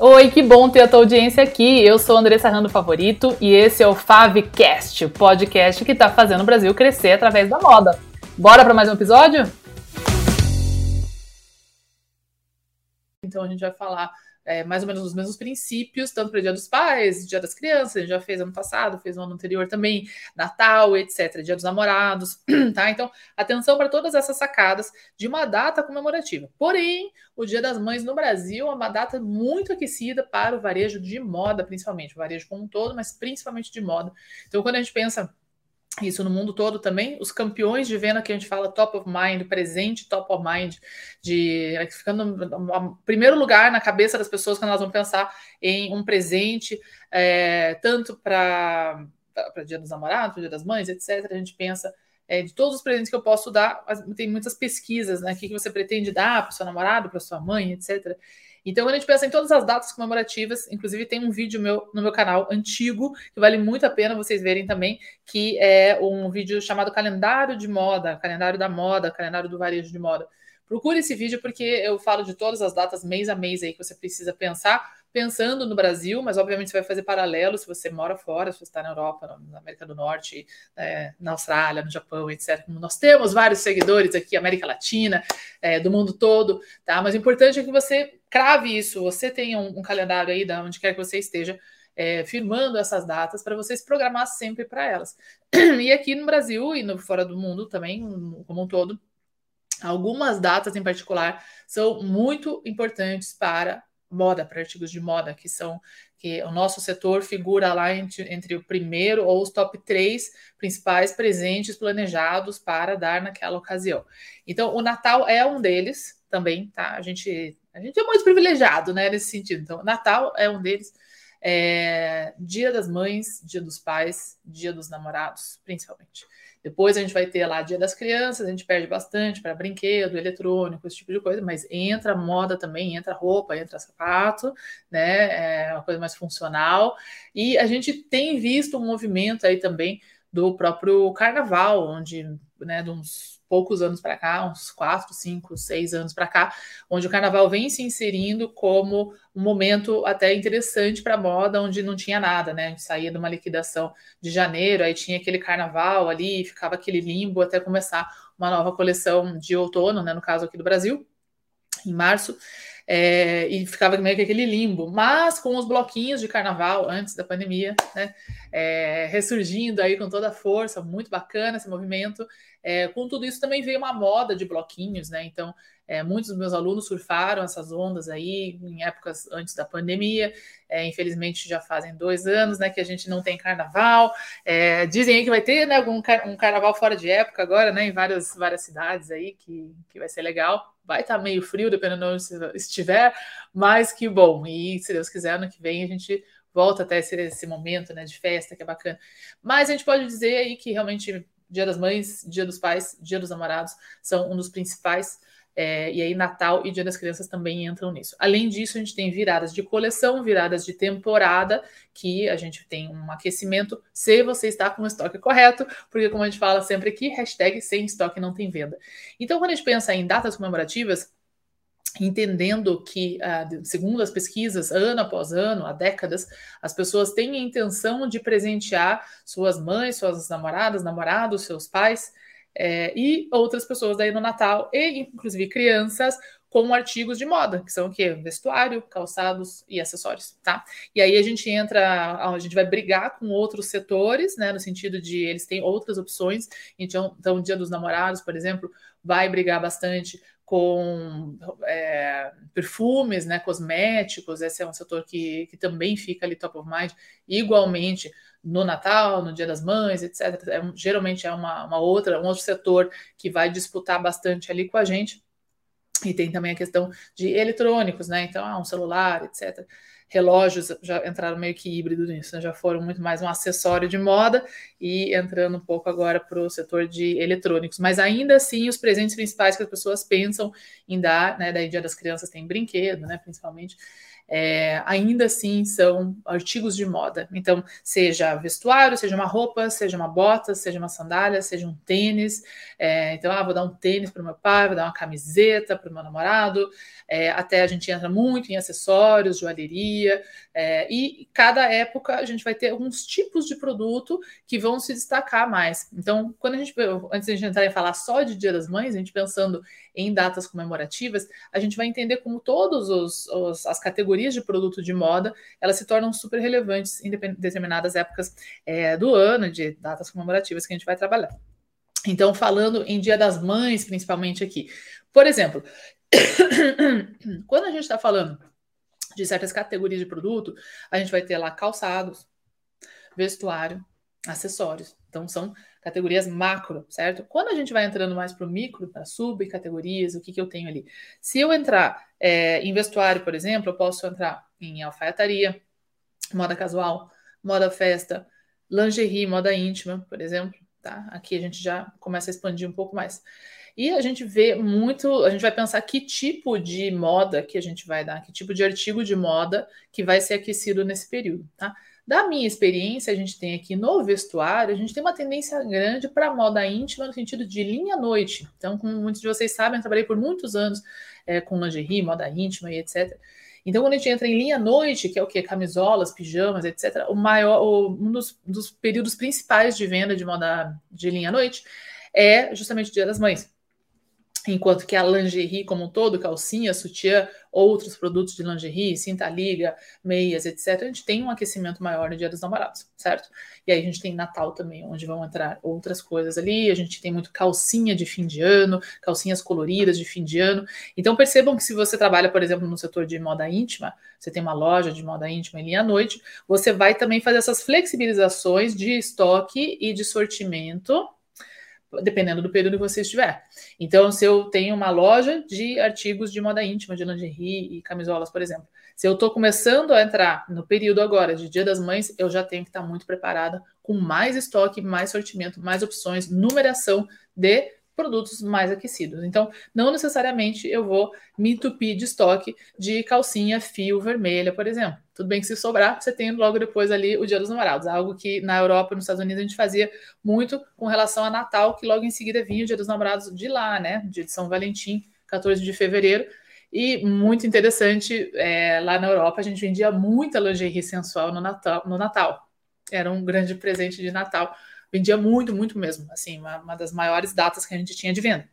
Oi, que bom ter a tua audiência aqui. Eu sou Andressa Rando Favorito e esse é o Favcast, o podcast que está fazendo o Brasil crescer através da moda. Bora para mais um episódio? Então a gente vai falar é, mais ou menos os mesmos princípios, tanto para o Dia dos Pais, Dia das Crianças, a gente já fez ano passado, fez no ano anterior também, Natal, etc., Dia dos Namorados, tá? Então, atenção para todas essas sacadas de uma data comemorativa. Porém, o Dia das Mães no Brasil é uma data muito aquecida para o varejo de moda, principalmente, o varejo como um todo, mas principalmente de moda. Então, quando a gente pensa isso no mundo todo também, os campeões de venda que a gente fala top of mind, presente top of mind, de é, ficando no primeiro lugar na cabeça das pessoas quando elas vão pensar em um presente, é, tanto para Dia dos Namorados, Dia das Mães, etc. A gente pensa é, de todos os presentes que eu posso dar, tem muitas pesquisas, né? O que você pretende dar para o seu namorado, para sua mãe, etc. Então, quando a gente pensa em todas as datas comemorativas, inclusive tem um vídeo meu no meu canal antigo, que vale muito a pena vocês verem também, que é um vídeo chamado Calendário de Moda, Calendário da Moda, Calendário do Varejo de Moda. Procure esse vídeo porque eu falo de todas as datas mês a mês aí que você precisa pensar pensando no Brasil, mas obviamente você vai fazer paralelo se você mora fora, se você está na Europa, na América do Norte, é, na Austrália, no Japão, etc. Nós temos vários seguidores aqui, América Latina, é, do mundo todo, tá? Mas o importante é que você crave isso, você tenha um, um calendário aí, da onde quer que você esteja, é, firmando essas datas para você se programar sempre para elas. E aqui no Brasil e no fora do mundo também, como um todo, algumas datas em particular são muito importantes para moda, para artigos de moda, que são que o nosso setor figura lá entre, entre o primeiro ou os top três principais presentes planejados para dar naquela ocasião. Então, o Natal é um deles também, tá? A gente, a gente é muito privilegiado, né, nesse sentido. Então, Natal é um deles. É, dia das Mães, Dia dos Pais, Dia dos Namorados, principalmente. Depois a gente vai ter lá Dia das Crianças, a gente perde bastante para brinquedo, eletrônico, esse tipo de coisa, mas entra moda também, entra roupa, entra sapato, né? É uma coisa mais funcional. E a gente tem visto um movimento aí também do próprio carnaval, onde, né, de uns poucos anos para cá, uns quatro, cinco, seis anos para cá, onde o carnaval vem se inserindo como um momento até interessante para a moda, onde não tinha nada, né? A gente saía de uma liquidação de janeiro, aí tinha aquele carnaval ali, ficava aquele limbo até começar uma nova coleção de outono, né? No caso aqui do Brasil, em março. É, e ficava meio que aquele limbo, mas com os bloquinhos de carnaval antes da pandemia, né, é, ressurgindo aí com toda a força, muito bacana esse movimento. É, com tudo isso também veio uma moda de bloquinhos, né? Então, é, muitos dos meus alunos surfaram essas ondas aí em épocas antes da pandemia. É, infelizmente já fazem dois anos, né, que a gente não tem carnaval. É, dizem aí que vai ter, né, algum um carnaval fora de época agora, né, em várias várias cidades aí que, que vai ser legal vai estar tá meio frio, dependendo de onde estiver, mas que bom. E se Deus quiser, ano que vem a gente volta até esse, esse momento né, de festa, que é bacana. Mas a gente pode dizer aí que realmente Dia das Mães, Dia dos Pais, Dia dos Namorados são um dos principais é, e aí Natal e Dia das Crianças também entram nisso. Além disso, a gente tem viradas de coleção, viradas de temporada, que a gente tem um aquecimento se você está com o estoque correto, porque como a gente fala sempre aqui, hashtag sem estoque não tem venda. Então, quando a gente pensa em datas comemorativas, entendendo que, ah, segundo as pesquisas, ano após ano, há décadas, as pessoas têm a intenção de presentear suas mães, suas namoradas, namorados, seus pais, é, e outras pessoas daí no Natal, e inclusive crianças, com artigos de moda, que são o quê? Vestuário, calçados e acessórios, tá? E aí a gente entra, a gente vai brigar com outros setores, né? No sentido de eles têm outras opções. Então, então o Dia dos Namorados, por exemplo, vai brigar bastante com é, perfumes, né, cosméticos, esse é um setor que, que também fica ali top of mind, igualmente no Natal, no Dia das Mães, etc. É, geralmente é uma, uma outra, um outro setor que vai disputar bastante ali com a gente. E tem também a questão de eletrônicos, né? Então, ah, um celular, etc. Relógios já entraram meio que híbrido nisso, né? já foram muito mais um acessório de moda e entrando um pouco agora para o setor de eletrônicos. Mas ainda assim, os presentes principais que as pessoas pensam em dar, né? Daí Dia das Crianças tem brinquedo, né? Principalmente é, ainda assim são artigos de moda. Então, seja vestuário, seja uma roupa, seja uma bota, seja uma sandália, seja um tênis. É, então, ah, vou dar um tênis para o meu pai, vou dar uma camiseta para o meu namorado. É, até a gente entra muito em acessórios, joalheria, é, e cada época a gente vai ter alguns tipos de produto que vão se destacar mais. Então, quando a gente, antes de a gente entrar e falar só de Dia das Mães, a gente pensando em datas comemorativas, a gente vai entender como todas as categorias de produto de moda elas se tornam super relevantes em determinadas épocas é, do ano, de datas comemorativas que a gente vai trabalhar. Então, falando em Dia das Mães, principalmente aqui. Por exemplo, quando a gente está falando de certas categorias de produto, a gente vai ter lá calçados, vestuário, acessórios. Então, são categorias macro, certo? Quando a gente vai entrando mais para o micro, para subcategorias, o que, que eu tenho ali? Se eu entrar é, em vestuário, por exemplo, eu posso entrar em alfaiataria, moda casual, moda festa, lingerie, moda íntima, por exemplo. Tá? Aqui a gente já começa a expandir um pouco mais. E a gente vê muito, a gente vai pensar que tipo de moda que a gente vai dar, que tipo de artigo de moda que vai ser aquecido nesse período, tá? Da minha experiência, a gente tem aqui no vestuário, a gente tem uma tendência grande para moda íntima no sentido de linha-noite. Então, como muitos de vocês sabem, eu trabalhei por muitos anos é, com lingerie, moda íntima e etc. Então, quando a gente entra em linha-noite, que é o que? Camisolas, pijamas, etc., o maior, o, um dos, dos períodos principais de venda de moda de linha-noite é justamente o Dia das Mães enquanto que a lingerie como um todo, calcinha, sutiã, outros produtos de lingerie, cinta liga, meias, etc., a gente tem um aquecimento maior no Dia dos Namorados, certo? E aí a gente tem Natal também, onde vão entrar outras coisas ali, a gente tem muito calcinha de fim de ano, calcinhas coloridas de fim de ano. Então percebam que se você trabalha, por exemplo, no setor de moda íntima, você tem uma loja de moda íntima ali à noite, você vai também fazer essas flexibilizações de estoque e de sortimento dependendo do período que você estiver. Então, se eu tenho uma loja de artigos de moda íntima, de lingerie e camisolas, por exemplo, se eu estou começando a entrar no período agora de Dia das Mães, eu já tenho que estar muito preparada com mais estoque, mais sortimento, mais opções, numeração de produtos mais aquecidos. Então, não necessariamente eu vou me entupir de estoque de calcinha fio vermelha, por exemplo. Tudo bem que se sobrar, você tem logo depois ali o Dia dos Namorados, algo que na Europa nos Estados Unidos a gente fazia muito com relação a Natal, que logo em seguida vinha o Dia dos Namorados de lá, né? Dia de São Valentim, 14 de fevereiro. E muito interessante, é, lá na Europa a gente vendia muita lingerie sensual no Natal, no Natal. Era um grande presente de Natal vendia muito, muito mesmo. Assim, uma, uma das maiores datas que a gente tinha de venda.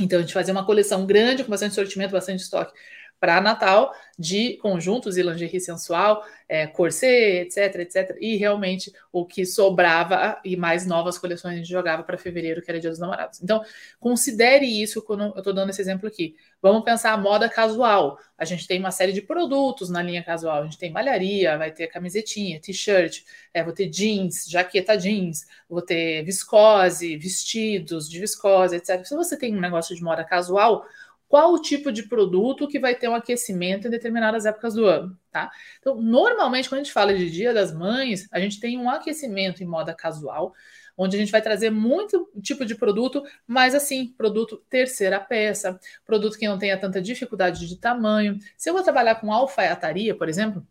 Então, a gente fazia uma coleção grande, com bastante sortimento, bastante estoque para Natal de conjuntos e lingerie sensual, é, corset, etc, etc. E realmente o que sobrava e mais novas coleções a gente jogava para fevereiro, que era Dia dos Namorados. Então, considere isso quando eu estou dando esse exemplo aqui. Vamos pensar a moda casual. A gente tem uma série de produtos na linha casual. A gente tem malharia, vai ter camisetinha, t-shirt, é, vou ter jeans, jaqueta jeans, vou ter viscose, vestidos de viscose, etc. Se você tem um negócio de moda casual, qual o tipo de produto que vai ter um aquecimento em determinadas épocas do ano, tá? Então, normalmente, quando a gente fala de Dia das Mães, a gente tem um aquecimento em moda casual, onde a gente vai trazer muito tipo de produto, mas assim, produto terceira peça, produto que não tenha tanta dificuldade de tamanho. Se eu vou trabalhar com alfaiataria, por exemplo,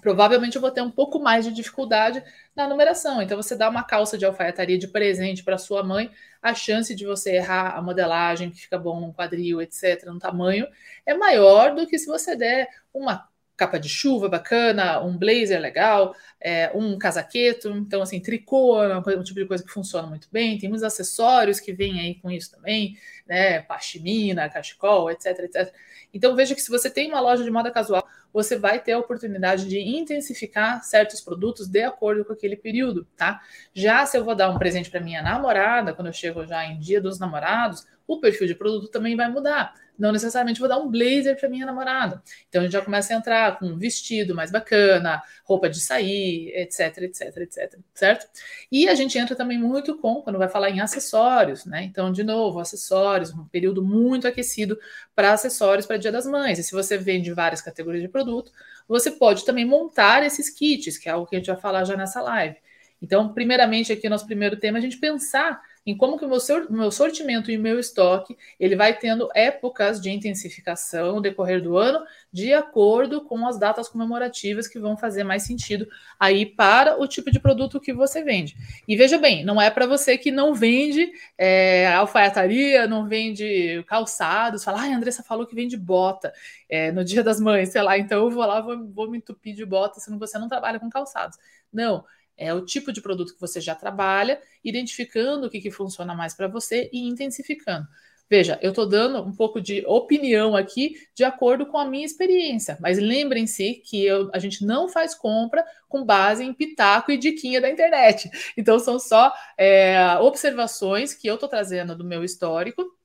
provavelmente eu vou ter um pouco mais de dificuldade na numeração. Então, você dá uma calça de alfaiataria de presente para sua mãe, a chance de você errar a modelagem, que fica bom no quadril, etc., no tamanho, é maior do que se você der uma capa de chuva bacana, um blazer legal, é, um casaqueto. Então, assim, tricô é um tipo de coisa que funciona muito bem. Tem muitos acessórios que vêm aí com isso também, né? Pashmina, cachecol, etc, etc. Então, veja que se você tem uma loja de moda casual, você vai ter a oportunidade de intensificar certos produtos de acordo com aquele período, tá? Já se eu vou dar um presente para minha namorada, quando eu chego já em dia dos namorados, o perfil de produto também vai mudar. Não necessariamente vou dar um blazer para minha namorada. Então a gente já começa a entrar com um vestido mais bacana, roupa de sair, etc, etc, etc, certo? E a gente entra também muito com, quando vai falar em acessórios, né? Então, de novo, acessórios, um período muito aquecido para acessórios para Dia das Mães. E se você vende várias categorias de produto, você pode também montar esses kits, que é algo que a gente vai falar já nessa live. Então, primeiramente, aqui nosso primeiro tema, a gente pensar em como que o meu, meu sortimento e o meu estoque ele vai tendo épocas de intensificação no decorrer do ano, de acordo com as datas comemorativas que vão fazer mais sentido aí para o tipo de produto que você vende. E veja bem, não é para você que não vende é, alfaiataria, não vende calçados, fala, ai, a Andressa falou que vende bota é, no dia das mães, sei lá, então eu vou lá, vou, vou me entupir de bota, se você não trabalha com calçados. Não, é o tipo de produto que você já trabalha, identificando o que, que funciona mais para você e intensificando. Veja, eu estou dando um pouco de opinião aqui de acordo com a minha experiência, mas lembrem-se que eu, a gente não faz compra com base em pitaco e diquinha da internet. Então, são só é, observações que eu estou trazendo do meu histórico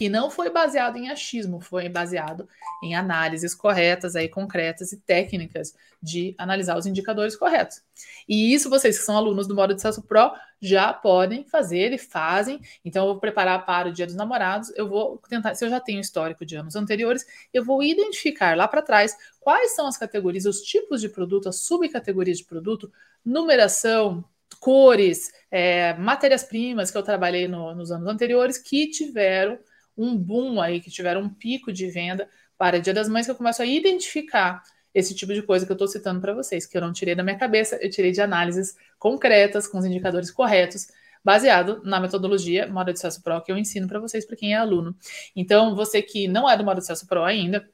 que não foi baseado em achismo, foi baseado em análises corretas, aí concretas e técnicas de analisar os indicadores corretos. E isso vocês que são alunos do modo de acesso pro já podem fazer e fazem. Então eu vou preparar para o Dia dos Namorados, eu vou tentar, se eu já tenho histórico de anos anteriores, eu vou identificar lá para trás quais são as categorias, os tipos de produto, as subcategorias de produto, numeração, cores, é, matérias-primas que eu trabalhei no, nos anos anteriores que tiveram um boom aí, que tiveram um pico de venda para Dia das Mães, que eu começo a identificar esse tipo de coisa que eu estou citando para vocês, que eu não tirei da minha cabeça, eu tirei de análises concretas, com os indicadores corretos, baseado na metodologia Moda de Sucesso Pro que eu ensino para vocês, para quem é aluno. Então, você que não é do Moda de Sucesso Pro ainda,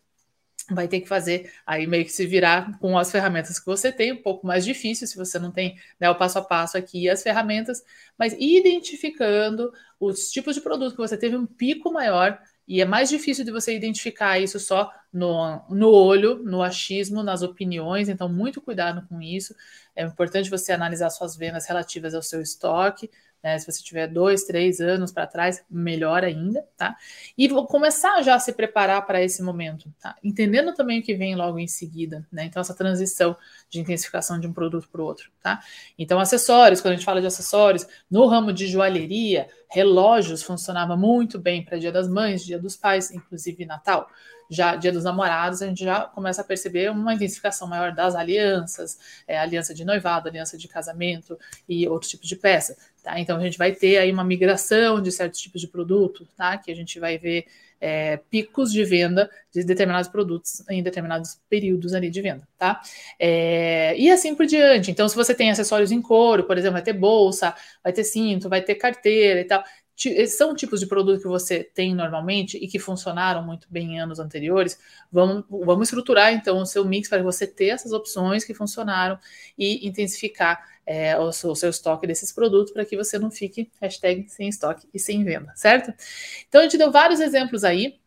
vai ter que fazer aí meio que se virar com as ferramentas que você tem, um pouco mais difícil se você não tem né, o passo a passo aqui as ferramentas, mas identificando os tipos de produto que você teve um pico maior e é mais difícil de você identificar isso só no, no olho, no achismo, nas opiniões, então muito cuidado com isso. É importante você analisar suas vendas relativas ao seu estoque, né? Se você tiver dois, três anos para trás, melhor ainda, tá? E vou começar já a se preparar para esse momento, tá? Entendendo também o que vem logo em seguida, né? Então, essa transição de intensificação de um produto para o outro, tá? Então, acessórios, quando a gente fala de acessórios, no ramo de joalheria, relógios funcionava muito bem para Dia das Mães, Dia dos Pais, inclusive Natal já Dia dos Namorados, a gente já começa a perceber uma intensificação maior das alianças, é, aliança de noivado, aliança de casamento e outros tipos de peça. Tá? Então a gente vai ter aí uma migração de certos tipos de produto, tá? Que a gente vai ver é, picos de venda de determinados produtos em determinados períodos ali de venda, tá? É, e assim por diante. Então, se você tem acessórios em couro, por exemplo, vai ter bolsa, vai ter cinto, vai ter carteira e tal são tipos de produto que você tem normalmente e que funcionaram muito bem em anos anteriores, vamos, vamos estruturar então o seu mix para você ter essas opções que funcionaram e intensificar é, o, seu, o, seu, estoque desses produtos para que você não fique sem estoque e sem venda, certo? Então a gente deu vários exemplos aí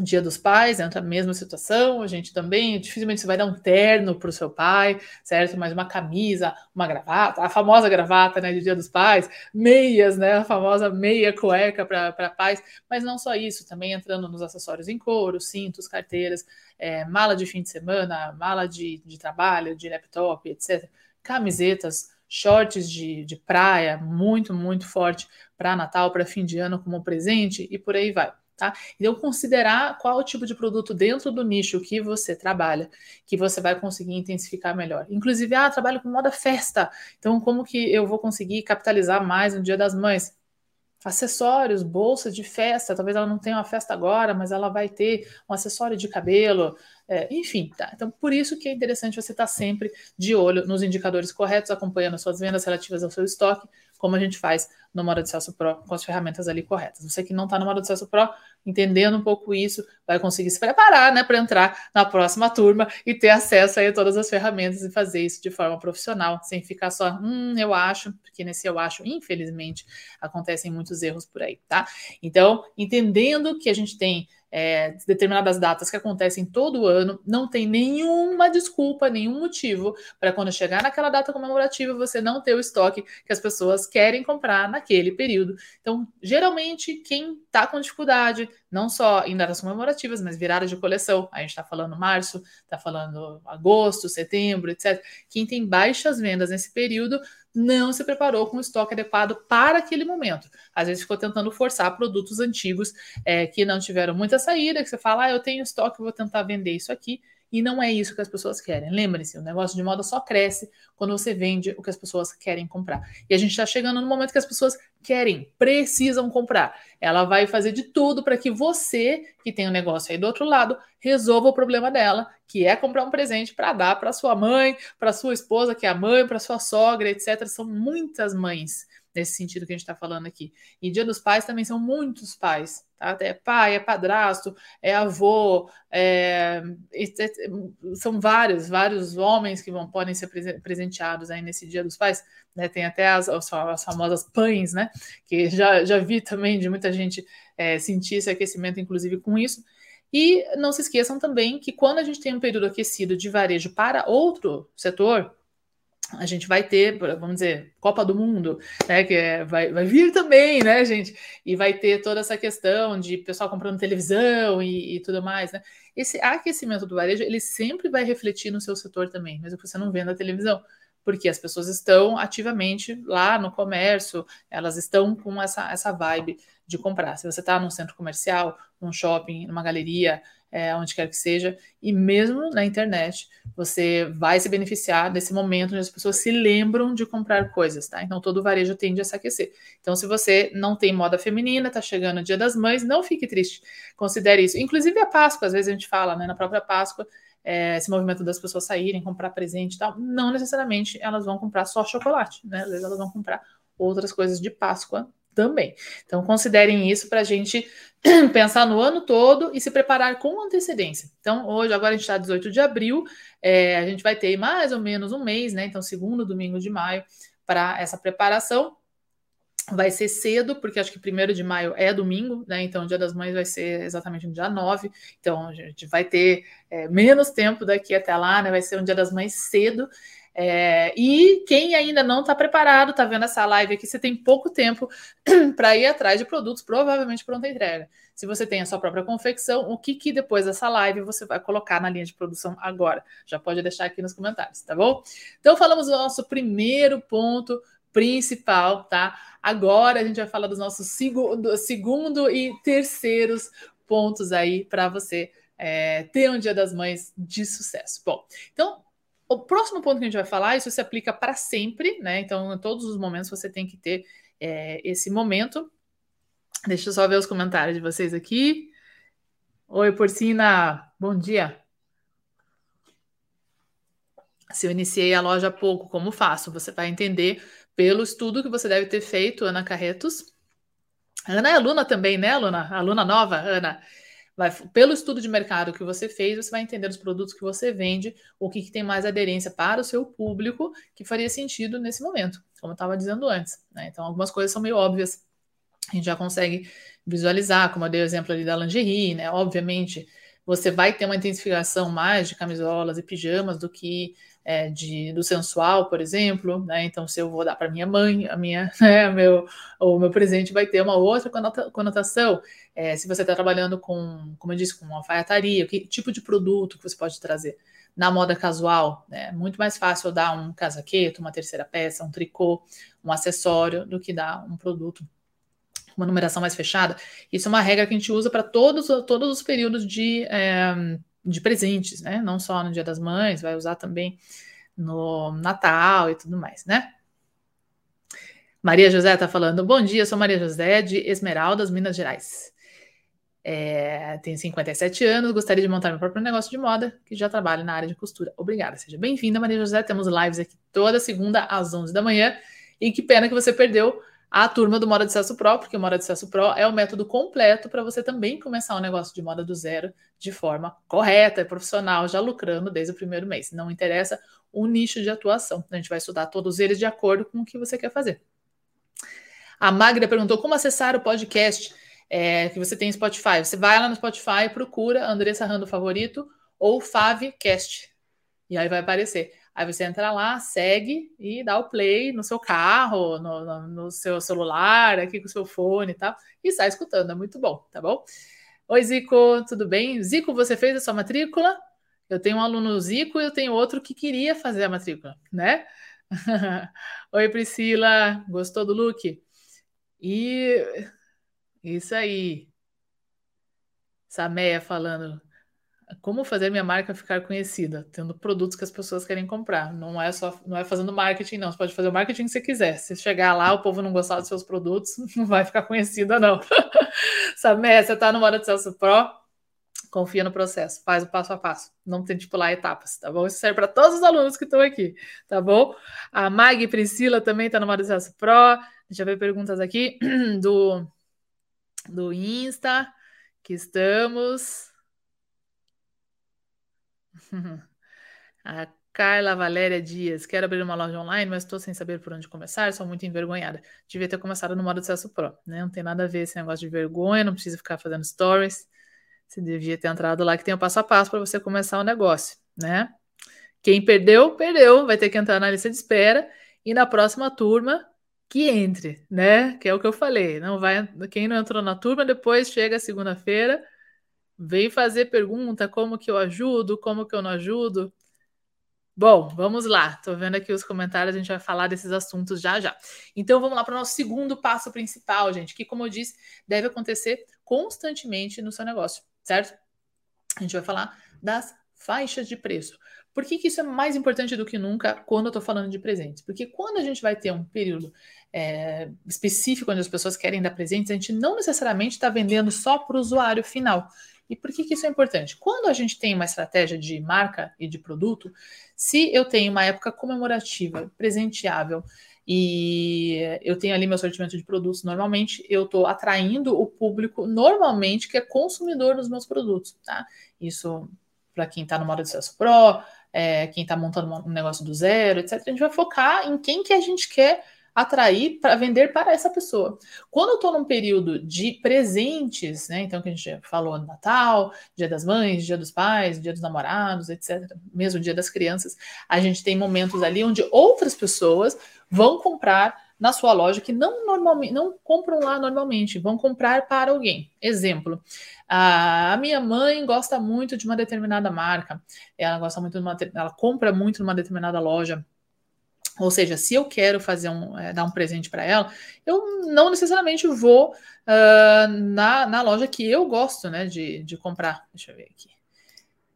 Dia dos Pais, entra a mesma situação, a gente também, dificilmente você vai dar um terno para o seu pai, certo? Mas uma camisa, uma gravata, a famosa gravata, né, de Dia dos Pais, meias, né, a famosa meia cueca para pais, mas não só isso, também entrando nos acessórios em couro, cintos, carteiras, é, mala de fim de semana, mala de, de trabalho, de laptop, etc. Camisetas, shorts de, de praia, muito, muito forte para Natal, para fim de ano como presente e por aí vai. Tá? Então, considerar qual o tipo de produto dentro do nicho que você trabalha, que você vai conseguir intensificar melhor. Inclusive, ah, trabalho com moda festa. Então, como que eu vou conseguir capitalizar mais no Dia das Mães? Acessórios, bolsa de festa. Talvez ela não tenha uma festa agora, mas ela vai ter um acessório de cabelo. É, enfim, tá? Então, por isso que é interessante você estar sempre de olho nos indicadores corretos, acompanhando suas vendas relativas ao seu estoque, como a gente faz no modo de acesso Pro com as ferramentas ali corretas. Você que não está no modo de acesso Pro, entendendo um pouco isso, vai conseguir se preparar, né, para entrar na próxima turma e ter acesso aí a todas as ferramentas e fazer isso de forma profissional, sem ficar só, hum, eu acho, porque nesse eu acho, infelizmente, acontecem muitos erros por aí, tá? Então, entendendo que a gente tem é, determinadas datas que acontecem todo ano, não tem nenhuma desculpa, nenhum motivo para quando chegar naquela data comemorativa você não ter o estoque que as pessoas querem comprar naquele período. Então, geralmente, quem está com dificuldade, não só em datas comemorativas, mas virada de coleção, a gente está falando março, está falando agosto, setembro, etc. Quem tem baixas vendas nesse período não se preparou com o estoque adequado para aquele momento. Às vezes ficou tentando forçar produtos antigos é, que não tiveram muita saída, que você fala, ah, eu tenho estoque, vou tentar vender isso aqui, E não é isso que as pessoas querem. Lembre-se, o negócio de moda só cresce quando você vende o que as pessoas querem comprar. E a gente está chegando no momento que as pessoas querem, precisam comprar. Ela vai fazer de tudo para que você, que tem um negócio aí do outro lado, resolva o problema dela, que é comprar um presente para dar para sua mãe, para sua esposa, que é a mãe, para sua sogra, etc. São muitas mães nesse sentido que a gente está falando aqui. E Dia dos Pais também são muitos pais, tá? É pai, é padrasto, é avô, é, são vários, vários homens que vão podem ser presenteados aí nesse Dia dos Pais, né? Tem até as, as famosas pães, né? Que já, já vi também de muita gente é, sentir esse aquecimento, inclusive com isso. E não se esqueçam também que quando a gente tem um período aquecido de varejo para outro setor, a gente vai ter, vamos dizer, Copa do Mundo, né? Que é, vai, vai vir também, né, gente? E vai ter toda essa questão de pessoal comprando televisão e, e, tudo mais, né? Esse aquecimento do varejo, ele sempre vai refletir no seu setor também, mesmo que você não venda televisão, porque as pessoas estão ativamente lá no comércio, elas estão com essa, essa vibe de comprar. Se você está num centro comercial, num shopping, numa galeria, é, onde quer que seja, e mesmo na internet, você vai se beneficiar desse momento onde as pessoas se lembram de comprar coisas, tá? Então todo varejo tende a se aquecer. Então, se você não tem moda feminina, tá chegando o Dia das Mães, não fique triste, considere isso. Inclusive a Páscoa, às vezes a gente fala, né, na própria Páscoa, é, esse movimento das pessoas saírem, comprar presente e tal, não necessariamente elas vão comprar só chocolate, né? Às vezes elas vão comprar outras coisas de Páscoa também. Então, considerem isso para a gente pensar no ano todo e se preparar com antecedência. Então, hoje, agora a gente está 18 de abril, é, a gente vai ter mais ou menos um mês, né? Então, segundo domingo de maio, para essa preparação. Vai ser cedo, porque acho que primeiro de maio é domingo, né? Então, o Dia das Mães vai ser exatamente no dia 9. Então, a gente vai ter é, menos tempo daqui até lá, né? Vai ser um Dia das Mães cedo. É, e quem ainda não está preparado, está vendo essa live aqui, você tem pouco tempo para ir atrás de produtos, provavelmente pronta entrega. Se você tem a sua própria confecção, o que, que depois dessa live você vai colocar na linha de produção agora? Já pode deixar aqui nos comentários, tá bom? Então, falamos do nosso primeiro ponto principal, tá? Agora a gente vai falar dos nossos segundo, segundo e terceiros pontos aí para você é, ter um Dia das Mães de sucesso. Bom, então o próximo ponto que a gente vai falar, isso se aplica para sempre, né? Então, em todos os momentos você tem que ter é, esse momento. Deixa eu só ver os comentários de vocês aqui. Oi, Porcina, bom dia. Se eu iniciei a loja há pouco, como faço? Você vai entender pelo estudo que você deve ter feito, Ana Carretos. Ana é aluna também, né, aluna? Aluna nova, Ana. Vai, pelo estudo de mercado que você fez, você vai entender os produtos que você vende, o que, que tem mais aderência para o seu público, que faria sentido nesse momento, como eu estava dizendo antes. Né? Então, algumas coisas são meio óbvias, a gente já consegue visualizar, como eu dei o exemplo ali da lingerie, né? Obviamente, você vai ter uma intensificação mais de camisolas e pijamas do que é, de, do sensual, por exemplo, né? Então, se eu vou dar para minha mãe, a minha, né, meu, o meu presente vai ter uma outra conotação. É, se você está trabalhando com, como eu disse, com alfaiataria, que tipo de produto que você pode trazer? Na moda casual, né? muito mais fácil dar um casaqueto, uma terceira peça, um tricô, um acessório, do que dar um produto uma numeração mais fechada. Isso é uma regra que a gente usa para todos, todos os períodos de é, de presentes, né? Não só no Dia das Mães, vai usar também no Natal e tudo mais, né? Maria José está falando: Bom dia, sou Maria José de Esmeraldas, Minas Gerais. É, tenho 57 anos, gostaria de montar meu próprio negócio de moda, que já trabalho na área de costura. Obrigada, seja bem-vinda, Maria José. Temos lives aqui toda segunda às 11 da manhã. E que pena que você perdeu a turma do Moda de Sucesso Pro, porque o Moda de Sucesso Pro é o método completo para você também começar um negócio de moda do zero de forma correta profissional, já lucrando desde o primeiro mês. Não interessa o nicho de atuação. A gente vai estudar todos eles de acordo com o que você quer fazer. A Magda perguntou como acessar o podcast é, que você tem no Spotify. Você vai lá no Spotify, procura Andressa Rando Favorito ou Favecast. E aí vai aparecer. Aí você entra lá, segue e dá o play no seu carro, no, no, no seu celular, aqui com o seu fone e tal, e sai escutando, é muito bom, tá bom? Oi, Zico, tudo bem? Zico, você fez a sua matrícula? Eu tenho um aluno Zico e eu tenho outro que queria fazer a matrícula, né? Oi, Priscila, gostou do look? E isso aí. Sameia falando. Como fazer minha marca ficar conhecida, tendo produtos que as pessoas querem comprar. Não é só, não é fazendo marketing, não. Você pode fazer o marketing que você quiser. Se chegar lá, o povo não gostar dos seus produtos, não vai ficar conhecida, não. Sabe, você está no Moda de Celso Pro, confia no processo, faz o passo a passo, não tente pular etapas, tá bom? Isso serve para todos os alunos que estão aqui, tá bom? A Mag Priscila também está no Moda de Celso Pro. Deixa eu ver perguntas aqui do, do Insta, que estamos. A Carla Valéria Dias, quero abrir uma loja online, mas estou sem saber por onde começar, sou muito envergonhada. Devia ter começado no modo acesso pro, né? Não tem nada a ver esse negócio de vergonha, não precisa ficar fazendo stories. Você devia ter entrado lá que tem o passo a passo para você começar o negócio, né? Quem perdeu, perdeu, vai ter que entrar na lista de espera e na próxima turma que entre, né? Que é o que eu falei. Não vai, quem não entrou na turma depois chega segunda-feira Vem fazer pergunta, como que eu ajudo, como que eu não ajudo. Bom, vamos lá. Estou vendo aqui os comentários, a gente vai falar desses assuntos já já. Então vamos lá para o nosso segundo passo principal, gente, que, como eu disse, deve acontecer constantemente no seu negócio, certo? A gente vai falar das faixas de preço. Por que, que isso é mais importante do que nunca quando eu estou falando de presentes? Porque quando a gente vai ter um período é, específico onde as pessoas querem dar presentes, a gente não necessariamente está vendendo só para o usuário final. E por que, que isso é importante? Quando a gente tem uma estratégia de marca e de produto, se eu tenho uma época comemorativa, presenteável, e eu tenho ali meu sortimento de produtos, normalmente eu estou atraindo o público normalmente que é consumidor dos meus produtos, tá? Isso para quem está no modo de acesso pro, é, quem está montando um negócio do zero, etc. A gente vai focar em quem que a gente quer atrair para vender para essa pessoa. Quando eu estou num período de presentes, né? Então, que a gente falou Natal, Dia das Mães, Dia dos Pais, Dia dos Namorados, etc., mesmo Dia das Crianças, a gente tem momentos ali onde outras pessoas vão comprar na sua loja que não normalmente não compram lá normalmente, vão comprar para alguém. Exemplo, a minha mãe gosta muito de uma determinada marca, ela gosta muito de uma, ela compra muito numa determinada loja ou seja, se eu quero fazer um, é, dar um presente para ela, eu não necessariamente vou uh, na, na loja que eu gosto né, de, de comprar. Deixa eu ver aqui.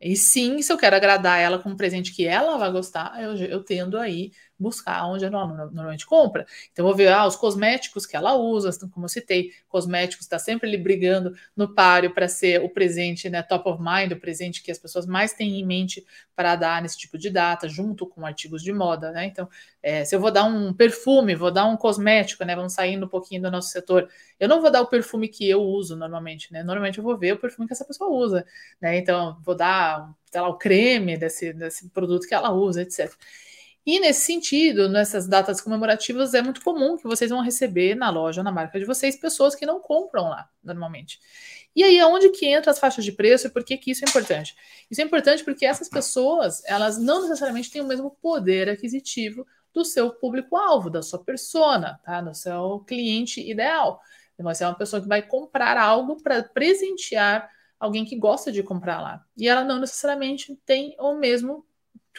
E sim, se eu quero agradar ela com um presente que ela vai gostar, eu, eu tendo aí buscar onde ela normalmente compra. Então, vou ver ah, os cosméticos que ela usa, como eu citei, cosméticos está sempre ali brigando no páreo para ser o presente, né, top of mind, o presente que as pessoas mais têm em mente para dar nesse tipo de data, junto com artigos de moda, né? Então, é, se eu vou dar um perfume, vou dar um cosmético, né? Vamos saindo um pouquinho do nosso setor. Eu não vou dar o perfume que eu uso normalmente, né? Normalmente eu vou ver o perfume que essa pessoa usa, né? Então, vou dar, sei lá, o creme desse, desse produto que ela usa, etc. E nesse sentido, nessas datas comemorativas, é muito comum que vocês vão receber na loja, na marca de vocês, pessoas que não compram lá, normalmente. E aí, aonde que entra as faixas de preço e por que, que isso é importante? Isso é importante porque essas pessoas, elas não necessariamente têm o mesmo poder aquisitivo do seu público-alvo, da sua persona, tá? Do seu cliente ideal. Você é uma pessoa que vai comprar algo para presentear alguém que gosta de comprar lá. E ela não necessariamente tem o mesmo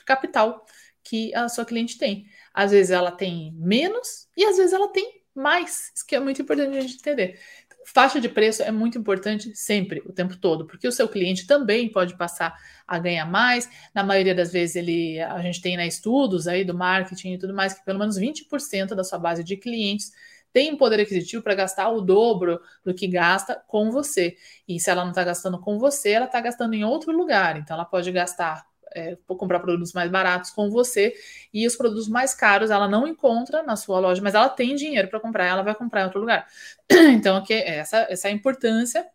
capital que a sua cliente tem. Às vezes ela tem menos e às vezes ela tem mais. Isso que é muito importante a gente entender. Então, faixa de preço é muito importante sempre, o tempo todo, porque o seu cliente também pode passar a ganhar mais. Na maioria das vezes ele, a gente tem né, estudos aí do marketing e tudo mais que pelo menos 20% da sua base de clientes tem poder aquisitivo para gastar o dobro do que gasta com você. E se ela não está gastando com você, ela está gastando em outro lugar. Então, ela pode gastar é, comprar produtos mais baratos com você e os produtos mais caros ela não encontra na sua loja, mas ela tem dinheiro para comprar, ela vai comprar em outro lugar. Então, aqui, essa, essa é a importância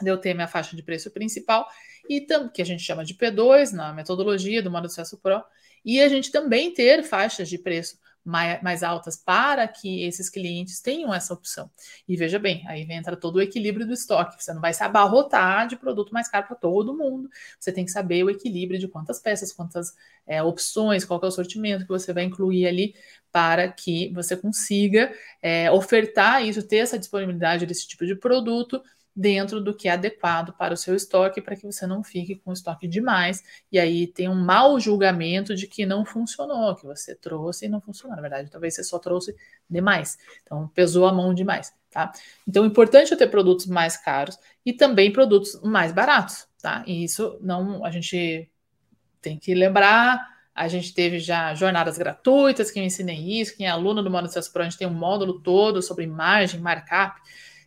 de eu ter minha faixa de preço principal e que a gente chama de P2 na metodologia do modo acesso pro e a gente também ter faixas de preço mais, mais altas para que esses clientes tenham essa opção. E veja bem, aí entra todo o equilíbrio do estoque. Você não vai se abarrotar de produto mais caro para todo mundo. Você tem que saber o equilíbrio de quantas peças, quantas é, opções, qual é o sortimento que você vai incluir ali para que você consiga é, ofertar isso, ter essa disponibilidade desse tipo de produto dentro do que é adequado para o seu estoque, para que você não fique com estoque demais e aí tem um mau julgamento de que não funcionou, que você trouxe e não funcionou. Na verdade, talvez você só trouxe demais. Então, pesou a mão demais, tá? Então, é importante ter produtos mais caros e também produtos mais baratos, tá? E isso não, a gente tem que lembrar. A gente teve já jornadas gratuitas, que eu ensinei isso, quem é aluno do Módulo Acesso Pro, a gente tem um módulo todo sobre margem, markup,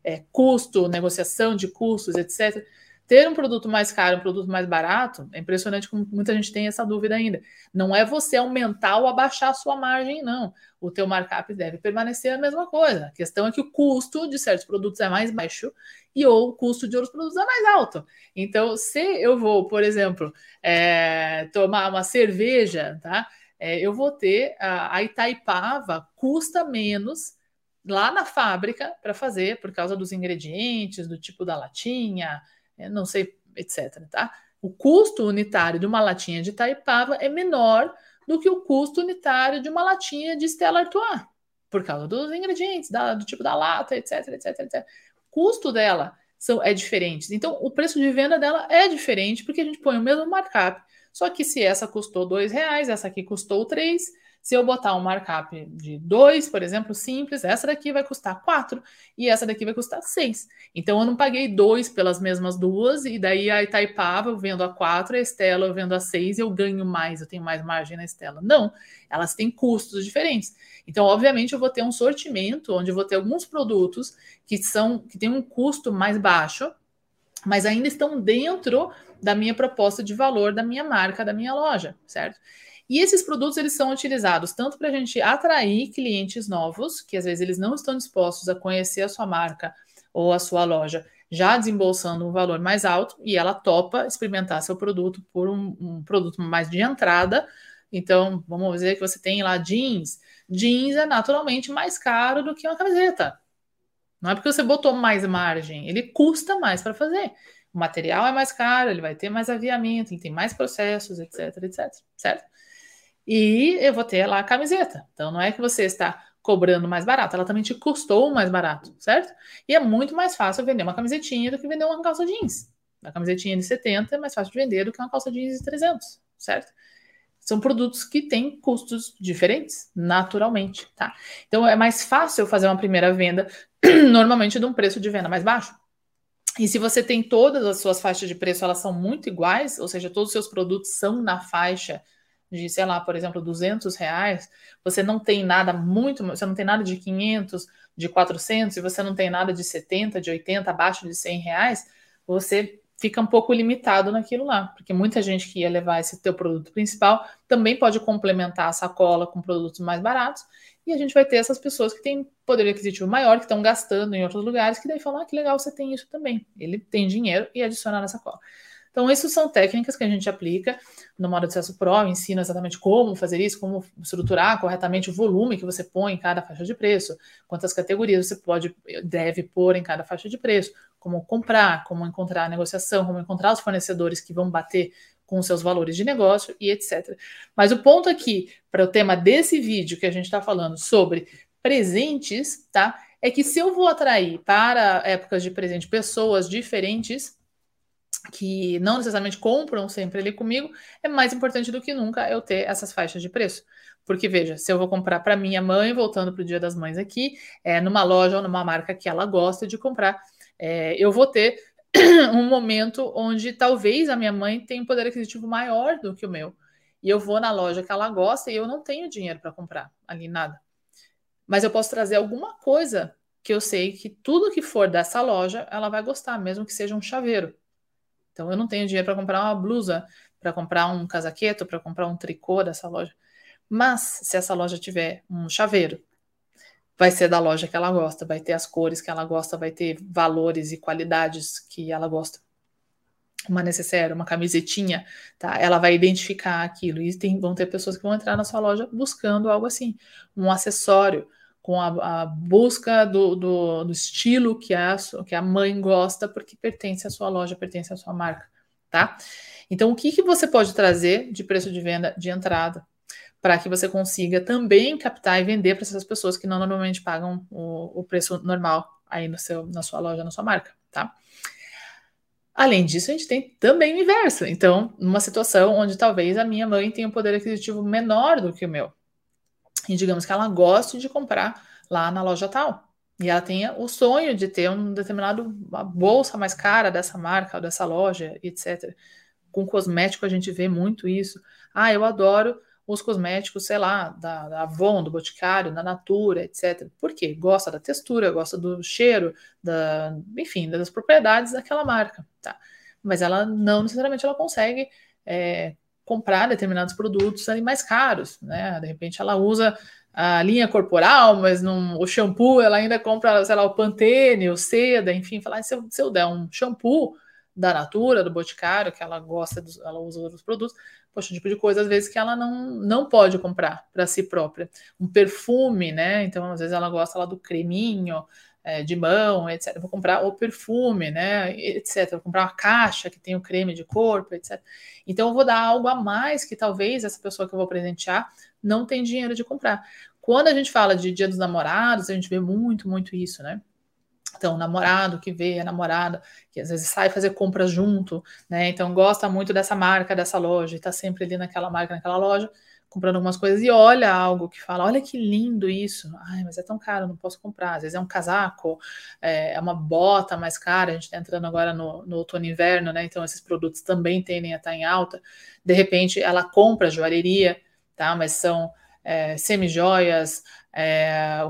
é, custo, negociação de custos, etc. Ter um produto mais caro, um produto mais barato, é impressionante como muita gente tem essa dúvida ainda. Não é você aumentar ou abaixar a sua margem, não. O teu markup deve permanecer a mesma coisa. A questão é que o custo de certos produtos é mais baixo e ou o custo de outros produtos é mais alto. Então, se eu vou, por exemplo, é, tomar uma cerveja, tá? É, eu vou ter a, a Itaipava custa menos lá na fábrica para fazer, por causa dos ingredientes, do tipo da latinha, é, não sei, etc. Tá? O custo unitário de uma latinha de Taipava é menor do que o custo unitário de uma latinha de Stella Artois, por causa dos ingredientes, da, do tipo da lata, etc, etc, etc. O custo dela são, é diferente. Então, o preço de venda dela é diferente, porque a gente põe o mesmo markup. Só que se essa custou dois reais, essa aqui custou três, se eu botar um markup de 2, por exemplo, simples, essa daqui vai custar 4 e essa daqui vai custar 6. Então eu não paguei 2 pelas mesmas duas, e daí a Itaipava eu vendo a 4, a Estela eu vendo a 6, eu ganho mais, eu tenho mais margem na Estela. Não, elas têm custos diferentes. Então, obviamente, eu vou ter um sortimento onde eu vou ter alguns produtos que são que têm um custo mais baixo, mas ainda estão dentro da minha proposta de valor da minha marca, da minha loja, certo? E esses produtos eles são utilizados tanto para a gente atrair clientes novos, que às vezes eles não estão dispostos a conhecer a sua marca ou a sua loja, já desembolsando um valor mais alto, e ela topa experimentar seu produto por um, um produto mais de entrada. Então, vamos dizer que você tem lá jeans. Jeans é naturalmente mais caro do que uma camiseta. Não é porque você botou mais margem, ele custa mais para fazer. O material é mais caro, ele vai ter mais aviamento, ele tem mais processos, etc, etc, certo? E eu vou ter lá a camiseta. Então não é que você está cobrando mais barato, ela também te custou mais barato, certo? E é muito mais fácil vender uma camisetinha do que vender uma calça jeans. A camisetinha de 70 é mais fácil de vender do que uma calça jeans de 300, certo? São produtos que têm custos diferentes, naturalmente, tá? Então é mais fácil fazer uma primeira venda, normalmente de um preço de venda mais baixo. E se você tem todas as suas faixas de preço, elas são muito iguais, ou seja, todos os seus produtos são na faixa de, sei lá, por exemplo, 200 reais, você não tem nada muito, você não tem nada de 500, de 400, e você não tem nada de 70, de 80, abaixo de 100 reais, você fica um pouco limitado naquilo lá, porque muita gente que ia levar esse teu produto principal também pode complementar a sacola com produtos mais baratos, e a gente vai ter essas pessoas que têm poder aquisitivo maior, que estão gastando em outros lugares, que daí falam, ah, que legal, você tem isso também. Ele tem dinheiro e adiciona na sacola. Então, isso são técnicas que a gente aplica no modo de acesso Pro, ensina exatamente como fazer isso, como estruturar corretamente o volume que você põe em cada faixa de preço, quantas categorias você pode, deve pôr em cada faixa de preço, como comprar, como encontrar a negociação, como encontrar os fornecedores que vão bater com seus valores de negócio e etc. Mas o ponto aqui, para o tema desse vídeo que a gente está falando sobre presentes, tá? É que se eu vou atrair para épocas de presente pessoas diferentes, que não necessariamente compram sempre ali comigo, é mais importante do que nunca eu ter essas faixas de preço. Porque, veja, se eu vou comprar para minha mãe, voltando para o Dia das Mães aqui, é, numa loja ou numa marca que ela gosta de comprar, é, eu vou ter um momento onde talvez a minha mãe tenha um poder aquisitivo maior do que o meu. E eu vou na loja que ela gosta e eu não tenho dinheiro para comprar ali nada. Mas eu posso trazer alguma coisa que eu sei que tudo que for dessa loja ela vai gostar, mesmo que seja um chaveiro. Então eu não tenho dinheiro para comprar uma blusa, para comprar um casaqueto, para comprar um tricô dessa loja. Mas se essa loja tiver um chaveiro, vai ser da loja que ela gosta, vai ter as cores que ela gosta, vai ter valores e qualidades que ela gosta. Uma necessária, uma camisetinha, tá? Ela vai identificar aquilo e tem, vão ter pessoas que vão entrar na sua loja buscando algo assim, um acessório, com a, a busca do, do, do, estilo que a, que a mãe gosta, porque pertence à sua loja, pertence à sua marca, tá? Então, o que, que você pode trazer de preço de venda de entrada para que você consiga também captar e vender para essas pessoas que não normalmente pagam o, o preço normal aí no seu, na sua loja, na sua marca, tá? Além disso, a gente tem também o inverso. Então, numa situação onde talvez a minha mãe tenha um poder aquisitivo menor do que o meu, e digamos que ela goste de comprar lá na loja tal. E ela tem o sonho de ter um determinado uma bolsa mais cara dessa marca, dessa loja, etc. Com cosmético a gente vê muito isso. Ah, eu adoro os cosméticos, sei lá, da, da Avon, do Boticário, da Natura, etc. Por quê? Gosta da textura, gosta do cheiro, da, enfim, das propriedades daquela marca, tá? Mas ela não necessariamente ela consegue é, comprar determinados produtos ali mais caros, né? De repente ela usa a linha corporal, mas não, o shampoo ela ainda compra, sei lá, o Pantene, o Seda, enfim, falar se eu, se eu der um shampoo da Natura, do Boticário, que ela gosta, dos, ela usa outros produtos, poxa, tipo de coisa às vezes que ela não, não pode comprar para si própria. Um perfume, né? Então, às vezes ela gosta lá do creminho é, de mão, etc. Vou comprar o perfume, né? Etc. Vou comprar uma caixa que tem o creme de corpo, etc. Então, eu vou dar algo a mais que talvez essa pessoa que eu vou presentear não tem dinheiro de comprar. Quando a gente fala de Dia dos Namorados, a gente vê muito, muito isso, né? Então, namorado que vê a namorada, que às vezes sai fazer compras junto, né? Então, gosta muito dessa marca, dessa loja, e tá sempre ali naquela marca, naquela loja, comprando algumas coisas e olha algo que fala: olha que lindo isso. Ai, mas é tão caro, não posso comprar. Às vezes é um casaco, é, é uma bota mais cara. A gente está entrando agora no, no outono e inverno, né? Então, esses produtos também tendem a estar em alta. De repente, ela compra joalheria, tá? Mas são é, semi-joias, é,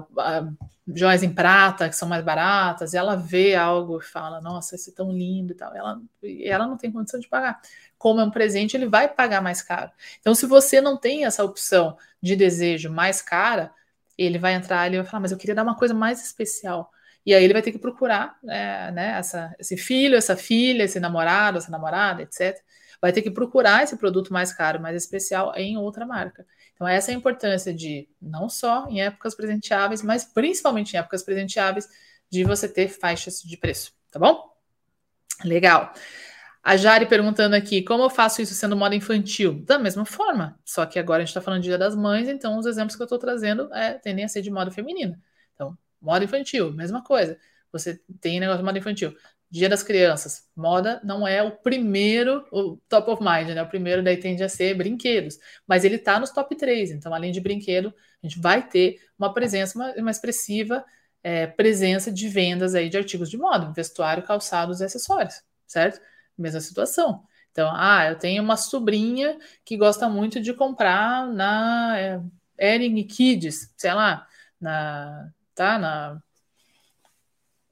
joias em prata, que são mais baratas, e ela vê algo e fala, nossa, esse é tão lindo e tal, ela, e ela não tem condição de pagar. Como é um presente, ele vai pagar mais caro. Então, se você não tem essa opção de desejo mais cara, ele vai entrar ali e vai falar, mas eu queria dar uma coisa mais especial. E aí ele vai ter que procurar é, né, essa, esse filho, essa filha, esse namorado, essa namorada, etc. Vai ter que procurar esse produto mais caro, mais especial em outra marca. Então, essa é a importância de, não só em épocas presenteáveis, mas principalmente em épocas presenteáveis, de você ter faixas de preço, tá bom? Legal. A Jari perguntando aqui, como eu faço isso sendo moda infantil? Da mesma forma, só que agora a gente está falando de Dia das Mães, então os exemplos que eu estou trazendo é, tendem a ser de moda feminina. Então, moda infantil, mesma coisa. Você tem negócio de moda infantil. Dia das Crianças. Moda não é o primeiro, o top of mind, né? O primeiro daí tende a ser brinquedos. Mas ele está nos top 3. Então, além de brinquedo, a gente vai ter uma presença, uma, uma expressiva é, presença de vendas aí de artigos de moda, vestuário, calçados e acessórios, certo? Mesma situação. Então, ah, eu tenho uma sobrinha que gosta muito de comprar na é, Kids, sei lá, na, tá, na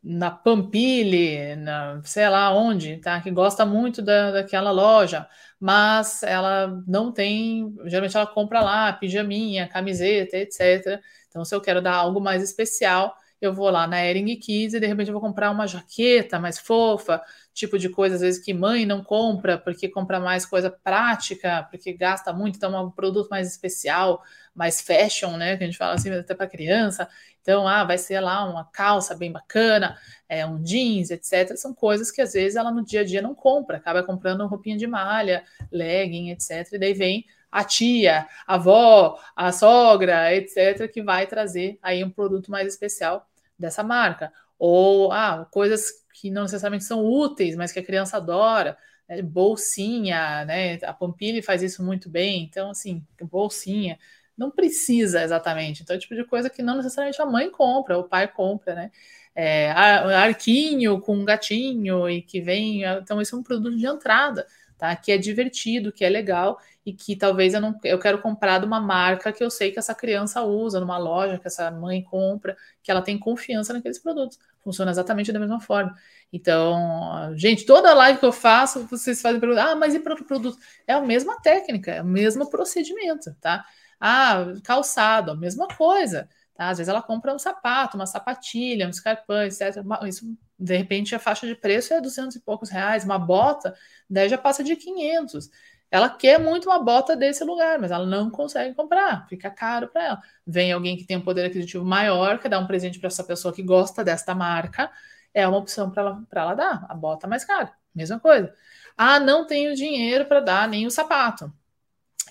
na Pampille, na, sei lá onde, tá? Que gosta muito da, daquela loja, mas ela não tem, geralmente ela compra lá pijaminha, camiseta, etc. Então, se eu quero dar algo mais especial, eu vou lá na Ering Kids e de repente eu vou comprar uma jaqueta mais fofa, tipo de coisa às vezes que mãe não compra, porque compra mais coisa prática, porque gasta muito, então é um produto mais especial, mais fashion, né? Que a gente fala assim, até para criança. Então, ah, vai ser lá uma calça bem bacana, é, um jeans, etc. São coisas que às vezes ela no dia a dia não compra, acaba comprando roupinha de malha, legging, etc. E daí vem a tia, a avó, a sogra, etc., que vai trazer aí um produto mais especial dessa marca. Ou ah, coisas que não necessariamente são úteis, mas que a criança adora. Né? Bolsinha, né? A Pampili faz isso muito bem. Então, assim, bolsinha. Não precisa exatamente. Então, é o tipo de coisa que não necessariamente a mãe compra, o pai compra, né? É, arquinho com um gatinho e que vem. Então, isso é um produto de entrada, tá? Que é divertido, que é legal e que talvez eu não eu quero comprar de uma marca que eu sei que essa criança usa, numa loja que essa mãe compra, que ela tem confiança naqueles produtos. Funciona exatamente da mesma forma. Então, gente, toda live que eu faço, vocês fazem pergunta: ah, mas e para o produto? É a mesma técnica, é o mesmo procedimento, tá? Ah, calçado, a mesma coisa. Tá? Às vezes ela compra um sapato, uma sapatilha, um escarpão, etc. Isso, de repente, a faixa de preço é 200 e poucos reais. Uma bota, daí já passa de 500. Ela quer muito uma bota desse lugar, mas ela não consegue comprar, fica caro para ela. Vem alguém que tem um poder aquisitivo maior, que dá um presente para essa pessoa que gosta desta marca, é uma opção para ela, ela dar, a bota mais cara, mesma coisa. Ah, não tenho dinheiro para dar nem o sapato.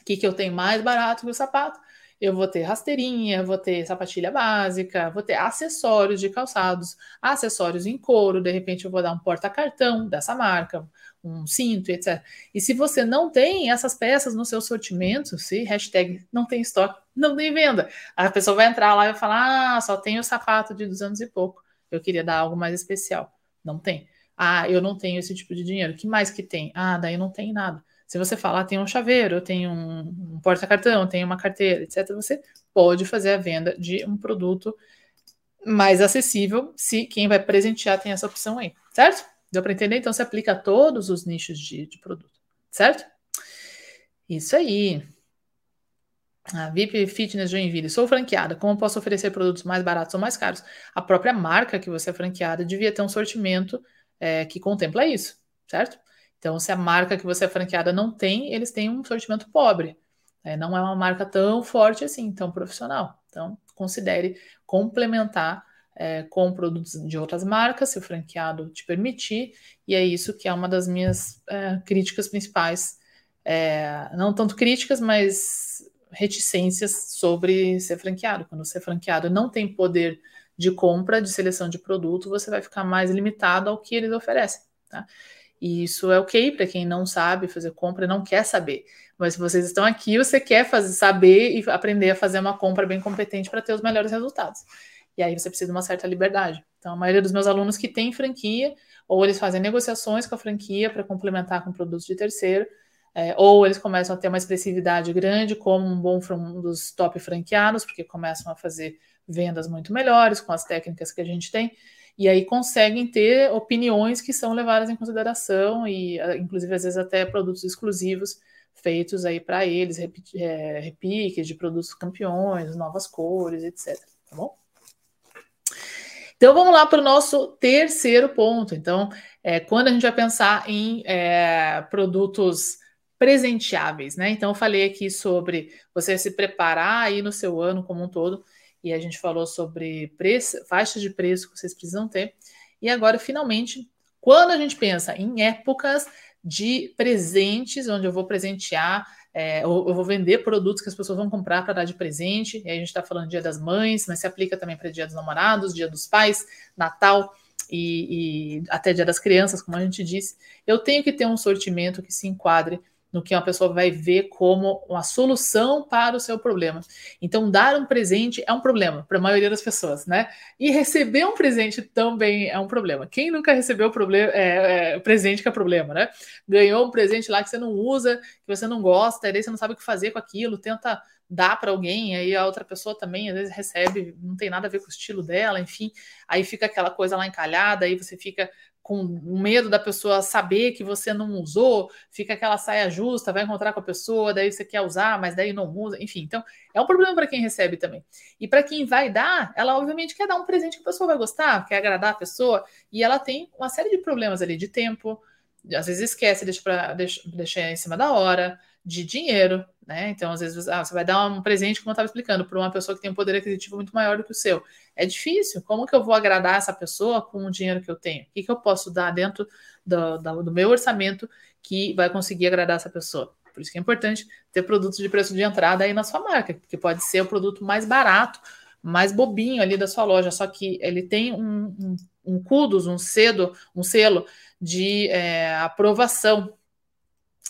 O que, que eu tenho mais barato que o sapato? Eu vou ter rasteirinha, vou ter sapatilha básica, vou ter acessórios de calçados, acessórios em couro, de repente eu vou dar um porta-cartão dessa marca, um cinto, etc. E se você não tem essas peças no seu sortimento, se hashtag não tem estoque, não tem venda, a pessoa vai entrar lá e vai falar, ah, só tem o sapato de 200 e pouco, eu queria dar algo mais especial. Não tem. Ah, eu não tenho esse tipo de dinheiro. Que mais que tem? Ah, daí não tem nada. Se você falar, tem um chaveiro, tenho um, um porta-cartão, tenho uma carteira, etc., você pode fazer a venda de um produto mais acessível se quem vai presentear tem essa opção aí, certo? Deu para entender? Então, se aplica a todos os nichos de, de produto, certo? Isso aí. A VIP Fitness Joinville, sou franqueada. Como posso oferecer produtos mais baratos ou mais caros? A própria marca que você é franqueada devia ter um sortimento é, que contempla isso, certo? Então, se a marca que você é franqueada não tem, eles têm um sortimento pobre. É, não é uma marca tão forte assim, tão profissional. Então, considere complementar é, com produtos de outras marcas, se o franqueado te permitir, e é isso que é uma das minhas é, críticas principais. É, não tanto críticas, mas reticências sobre ser franqueado. Quando você é franqueado não tem poder de compra, de seleção de produto, você vai ficar mais limitado ao que eles oferecem. Tá? E isso é ok para quem não sabe fazer compra não quer saber. Mas se vocês estão aqui, você quer fazer, saber e aprender a fazer uma compra bem competente para ter os melhores resultados. E aí você precisa de uma certa liberdade. Então, a maioria dos meus alunos que tem franquia, ou eles fazem negociações com a franquia para complementar com produtos de terceiro, é, ou eles começam a ter uma expressividade grande, como um bom um dos top franqueados, porque começam a fazer vendas muito melhores com as técnicas que a gente tem e aí conseguem ter opiniões que são levadas em consideração e, ah, inclusive, às vezes até produtos exclusivos feitos aí para eles, é, repiques de produtos campeões, novas cores, etc. Tá bom? Então vamos lá para o nosso terceiro ponto. Então, é, quando a gente vai pensar em é, produtos presenteáveis, né? Então, eu falei aqui sobre você se preparar aí no seu ano como um todo e a gente falou sobre preço, faixas de preço que vocês precisam ter. E agora, finalmente, quando a gente pensa em épocas de presentes, onde eu vou presentear, é, eu, eu vou vender produtos que as pessoas vão comprar para dar de presente, e a gente está falando Dia das Mães, mas se aplica também para Dia dos Namorados, Dia dos Pais, Natal e, e até Dia das Crianças, como a gente disse, eu tenho que ter um sortimento que se enquadre no que uma pessoa vai ver como uma solução para o seu problema. Então, dar um presente é um problema para a maioria das pessoas, né? E receber um presente também é um problema. Quem nunca recebeu o é, é, presente que é problema, né? Ganhou um presente lá que você não usa, que você não gosta, e daí você não sabe o que fazer com aquilo, tenta dar para alguém, aí a outra pessoa também às vezes recebe, não tem nada a ver com o estilo dela, enfim, aí fica aquela coisa lá encalhada, aí você fica com medo da pessoa saber que você não usou, fica aquela saia justa, vai encontrar com a pessoa, daí você quer usar, mas daí não usa, enfim. Então, é um problema para quem recebe também. E para quem vai dar, ela obviamente quer dar um presente que a pessoa vai gostar, quer agradar a pessoa, e ela tem uma série de problemas ali de tempo, às vezes esquece, deixa, pra, deixa, deixa em cima da hora, de dinheiro, né? Então, às vezes, ah, você vai dar um presente, como eu estava explicando, para uma pessoa que tem um poder aquisitivo muito maior do que o seu. É difícil. Como que eu vou agradar essa pessoa com o dinheiro que eu tenho? O que, que eu posso dar dentro do, do, do meu orçamento que vai conseguir agradar essa pessoa? Por isso que é importante ter produtos de preço de entrada aí na sua marca, porque pode ser o produto mais barato, mais bobinho ali da sua loja, só que ele tem um, um, um CUDOS, um cedo, um selo de é, aprovação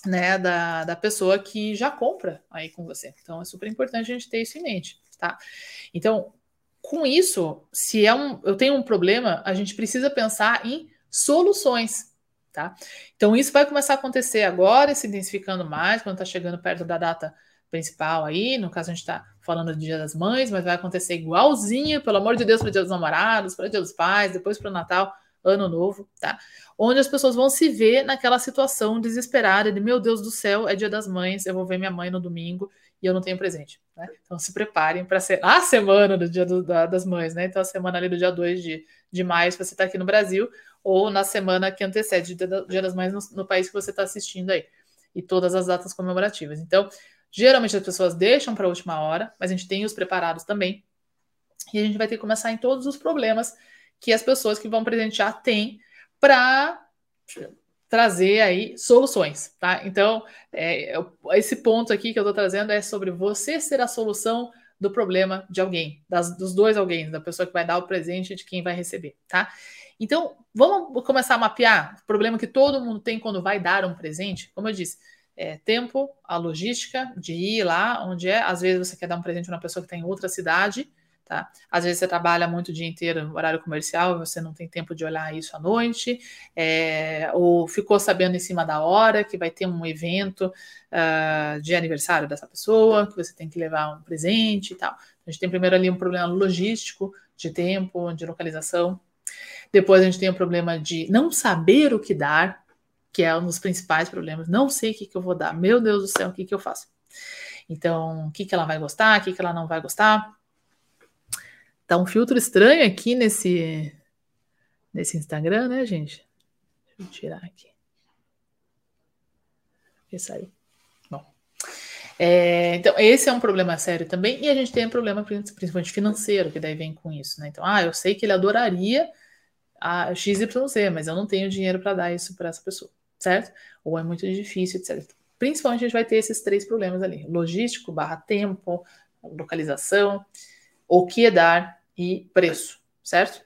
né, da, da pessoa que já compra aí com você. Então é super importante a gente ter isso em mente, tá? Então, com isso, se é um, eu tenho um problema, a gente precisa pensar em soluções, tá? Então isso vai começar a acontecer agora, se intensificando mais quando está chegando perto da data principal aí. No caso, a gente está falando do Dia das Mães, mas vai acontecer igualzinho, pelo amor de Deus, para o Dia dos Namorados, para o Dia dos Pais, depois para o Natal ano novo, tá? Onde as pessoas vão se ver naquela situação desesperada de meu Deus do céu, é dia das mães, eu vou ver minha mãe no domingo e eu não tenho presente, né? Então se preparem para ser a semana do dia do, da, das mães, né? Então a semana ali do dia 2 de, de maio, se você está aqui no Brasil, ou na semana que antecede o dia, das mães no, no país que você está assistindo aí. E todas as datas comemorativas. Então, geralmente as pessoas deixam para a última hora, mas a gente tem os preparados também. E a gente vai ter que começar em todos os problemas que as pessoas que vão presentear têm para trazer aí soluções, tá? Então, é, esse ponto aqui que eu estou trazendo é sobre você ser a solução do problema de alguém, das, dos dois alguém, da pessoa que vai dar o presente e de quem vai receber, tá? Então, vamos começar a mapear o problema que todo mundo tem quando vai dar um presente. Como eu disse, é, tempo, a logística de ir lá onde é. Às vezes você quer dar um presente para uma pessoa que está em outra cidade, tá? Às vezes você trabalha muito o dia inteiro no horário comercial, você não tem tempo de olhar isso à noite, é, ou ficou sabendo em cima da hora que vai ter um evento uh, de aniversário dessa pessoa, que você tem que levar um presente e tal. A gente tem primeiro ali um problema logístico, de tempo, de localização. Depois a gente tem o problema de não saber o que dar, que é um dos principais problemas. Não sei o que, que eu vou dar. Meu Deus do céu, o que, que eu faço? Então, o que, que ela vai gostar, o que, que ela não vai gostar. Tá um filtro estranho aqui nesse, nesse Instagram, né, gente? Deixa eu tirar aqui. E saiu. Bom. É, então, esse é um problema sério também. E a gente tem um problema principalmente financeiro, que daí vem com isso, né? Então, ah, eu sei que ele adoraria a XYZ, mas eu não tenho dinheiro para dar isso para essa pessoa, certo? Ou é muito difícil, etc. Principalmente a gente vai ter esses três problemas ali: logístico, barra tempo, localização, o que é dar e preço, certo?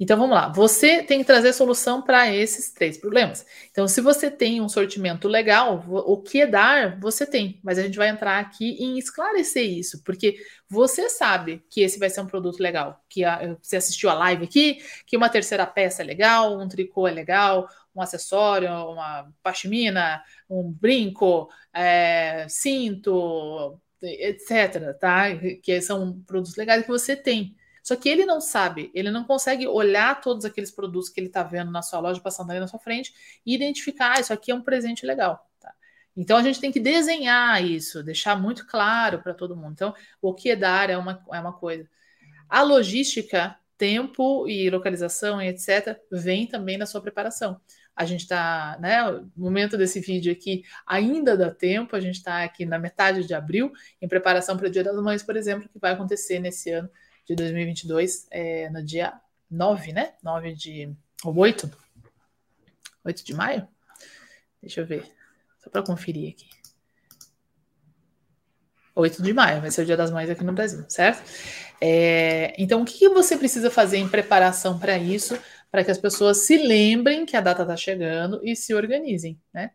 Então vamos lá, você tem que trazer solução para esses três problemas. Então, se você tem um sortimento legal, o que é dar, você tem, mas a gente vai entrar aqui em esclarecer isso, porque você sabe que esse vai ser um produto legal, que a, você assistiu a live aqui, que uma terceira peça é legal, um tricô é legal, um acessório, uma pashmina, um brinco, é, cinto, etc., tá? Que são produtos legais que você tem. Só que ele não sabe, ele não consegue olhar todos aqueles produtos que ele está vendo na sua loja, passando ali na sua frente, e identificar, ah, isso aqui é um presente legal. Tá? Então a gente tem que desenhar isso, deixar muito claro para todo mundo. Então, o que é dar é uma, é uma coisa. A logística, tempo e localização e etc., vem também na sua preparação. A gente está, né? Momento desse vídeo aqui ainda dá tempo, a gente está aqui na metade de abril, em preparação para o Dia das Mães, por exemplo, que vai acontecer nesse ano de 2022, é, no dia 9, né? 9 de. ou 8? 8 de maio? Deixa eu ver. Só para conferir aqui. 8 de maio, vai ser o Dia das Mães aqui no Brasil, certo? É, então, o que, que você precisa fazer em preparação para isso, para que as pessoas se lembrem que a data está chegando e se organizem, né?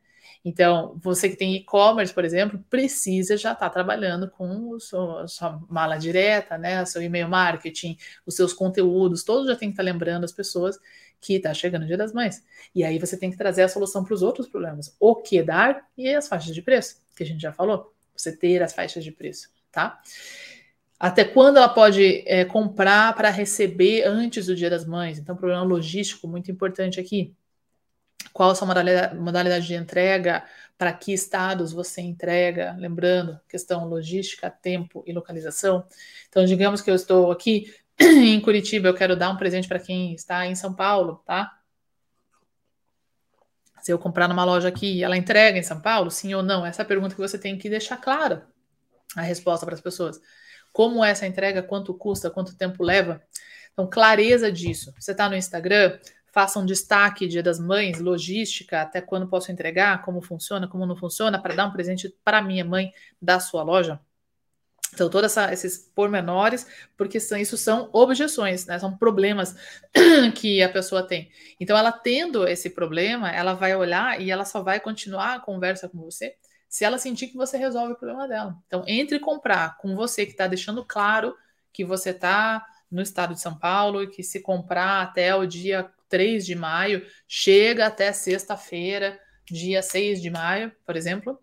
Então, você que tem e-commerce, por exemplo, precisa já estar tá trabalhando com sua, a sua mala direta, né? O seu e-mail marketing, os seus conteúdos, todos já tem que estar tá lembrando as pessoas que está chegando o Dia das Mães. E aí você tem que trazer a solução para os outros problemas. O que dar e as faixas de preço, que a gente já falou. Você ter as faixas de preço, tá? Até quando ela pode é, comprar para receber antes do Dia das Mães? Então, problema logístico muito importante aqui qual a sua modalidade de entrega, para que estados você entrega, lembrando, questão logística, tempo e localização. Então, digamos que eu estou aqui em Curitiba, eu quero dar um presente para quem está em São Paulo, tá? Se eu comprar numa loja aqui, ela entrega em São Paulo, sim ou não? Essa é a pergunta que você tem que deixar clara a resposta para as pessoas. Como essa entrega, quanto custa, quanto tempo leva? Então, clareza disso. Você está no Instagram, faça um destaque Dia das Mães, logística, até quando posso entregar, como funciona, como não funciona, para dar um presente para minha mãe da sua loja. Então, todos esses pormenores, porque são, isso são objeções, né? São problemas que a pessoa tem. Então, ela tendo esse problema, ela vai olhar e ela só vai continuar a conversa com você se ela sentir que você resolve o problema dela. Então, entre comprar com você que está deixando claro que você está no estado de São Paulo e que se comprar até o dia 3 de maio, chega até sexta-feira, dia 6 de maio, por exemplo,